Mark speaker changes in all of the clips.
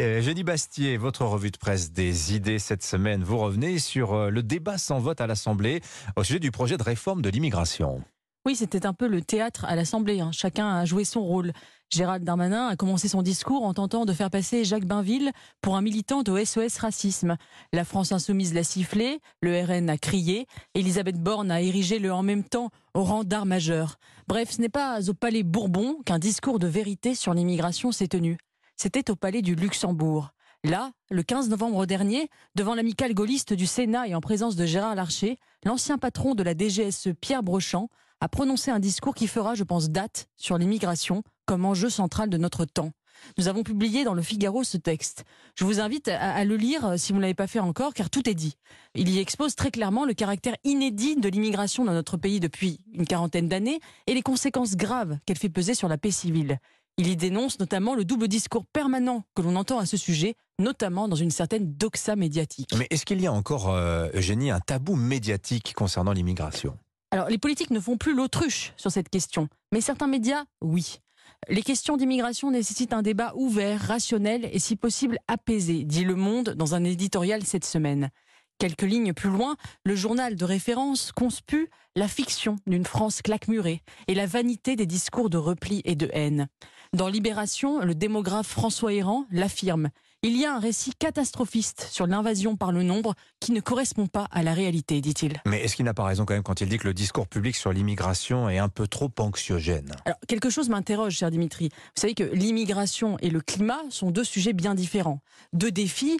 Speaker 1: Euh, Jeudi Bastier, votre revue de presse des idées cette semaine, vous revenez sur euh, le débat sans vote à l'Assemblée au sujet du projet de réforme de l'immigration.
Speaker 2: Oui, c'était un peu le théâtre à l'Assemblée. hein. Chacun a joué son rôle. Gérald Darmanin a commencé son discours en tentant de faire passer Jacques Bainville pour un militant de SOS Racisme. La France Insoumise l'a sifflé, le RN a crié, Elisabeth Borne a érigé le en même temps au rang d'art majeur. Bref, ce n'est pas au Palais Bourbon qu'un discours de vérité sur l'immigration s'est tenu. C'était au Palais du Luxembourg. Là, le 15 novembre dernier, devant l'amicale gaulliste du Sénat et en présence de Gérard Larcher, l'ancien patron de la DGSE Pierre Brochant a prononcé un discours qui fera, je pense, date sur l'immigration comme enjeu central de notre temps. Nous avons publié dans le Figaro ce texte. Je vous invite à, à le lire si vous ne l'avez pas fait encore, car tout est dit. Il y expose très clairement le caractère inédit de l'immigration dans notre pays depuis une quarantaine d'années et les conséquences graves qu'elle fait peser sur la paix civile. Il y dénonce notamment le double discours permanent que l'on entend à ce sujet, notamment dans une certaine doxa médiatique.
Speaker 1: Mais est-ce qu'il y a encore, euh, Eugénie, un tabou médiatique concernant l'immigration?
Speaker 2: Alors, les politiques ne font plus l'autruche sur cette question, mais certains médias, oui. Les questions d'immigration nécessitent un débat ouvert, rationnel et si possible apaisé, dit Le Monde dans un éditorial cette semaine. Quelques lignes plus loin, le journal de référence conspue la fiction d'une France claquemurée et la vanité des discours de repli et de haine. Dans Libération, le démographe François Héran l'affirme. Il y a un récit catastrophiste sur l'invasion par le nombre qui ne correspond pas à la réalité, dit-il.
Speaker 1: Mais est-ce qu'il n'a pas raison quand même quand il dit que le discours public sur l'immigration est un peu trop anxiogène?
Speaker 2: Alors, quelque chose m'interroge, cher Dimitri. Vous savez que l'immigration et le climat sont deux sujets bien différents. Deux défis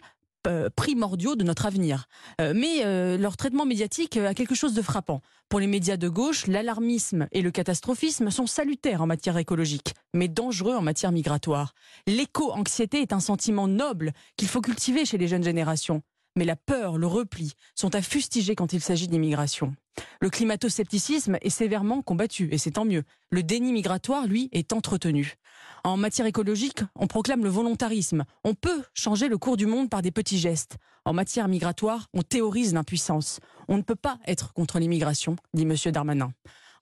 Speaker 2: euh, primordiaux de notre avenir. Euh, mais euh, leur traitement médiatique a quelque chose de frappant. Pour les médias de gauche, l'alarmisme et le catastrophisme sont salutaires en matière écologique, mais dangereux en matière migratoire. L'éco-anxiété est un sentiment noble qu'il faut cultiver chez les jeunes générations. Mais la peur, le repli sont à fustiger quand il s'agit d'immigration. Le climato-scepticisme est sévèrement combattu, et c'est tant mieux. Le déni migratoire, lui, est entretenu. En matière écologique, on proclame le volontarisme. On peut changer le cours du monde par des petits gestes. En matière migratoire, on théorise l'impuissance. On ne peut pas être contre l'immigration, dit M. Darmanin.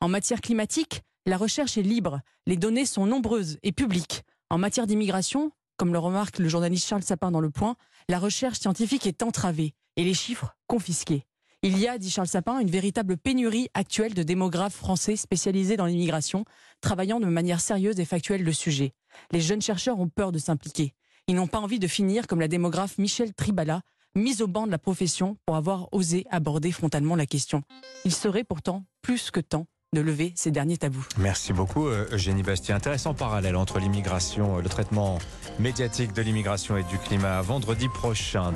Speaker 2: En matière climatique, la recherche est libre. Les données sont nombreuses et publiques. En matière d'immigration, comme le remarque le journaliste Charles Sapin dans Le Point, la recherche scientifique est entravée et les chiffres confisqués. Il y a, dit Charles Sapin, une véritable pénurie actuelle de démographes français spécialisés dans l'immigration, travaillant de manière sérieuse et factuelle le sujet. Les jeunes chercheurs ont peur de s'impliquer. Ils n'ont pas envie de finir comme la démographe Michel Tribala, mise au banc de la profession pour avoir osé aborder frontalement la question. Il serait pourtant plus que temps de lever ces derniers tabous.
Speaker 1: Merci beaucoup, euh, Eugénie Bastien. Intéressant parallèle entre l'immigration, euh, le traitement médiatique de l'immigration et du climat vendredi prochain.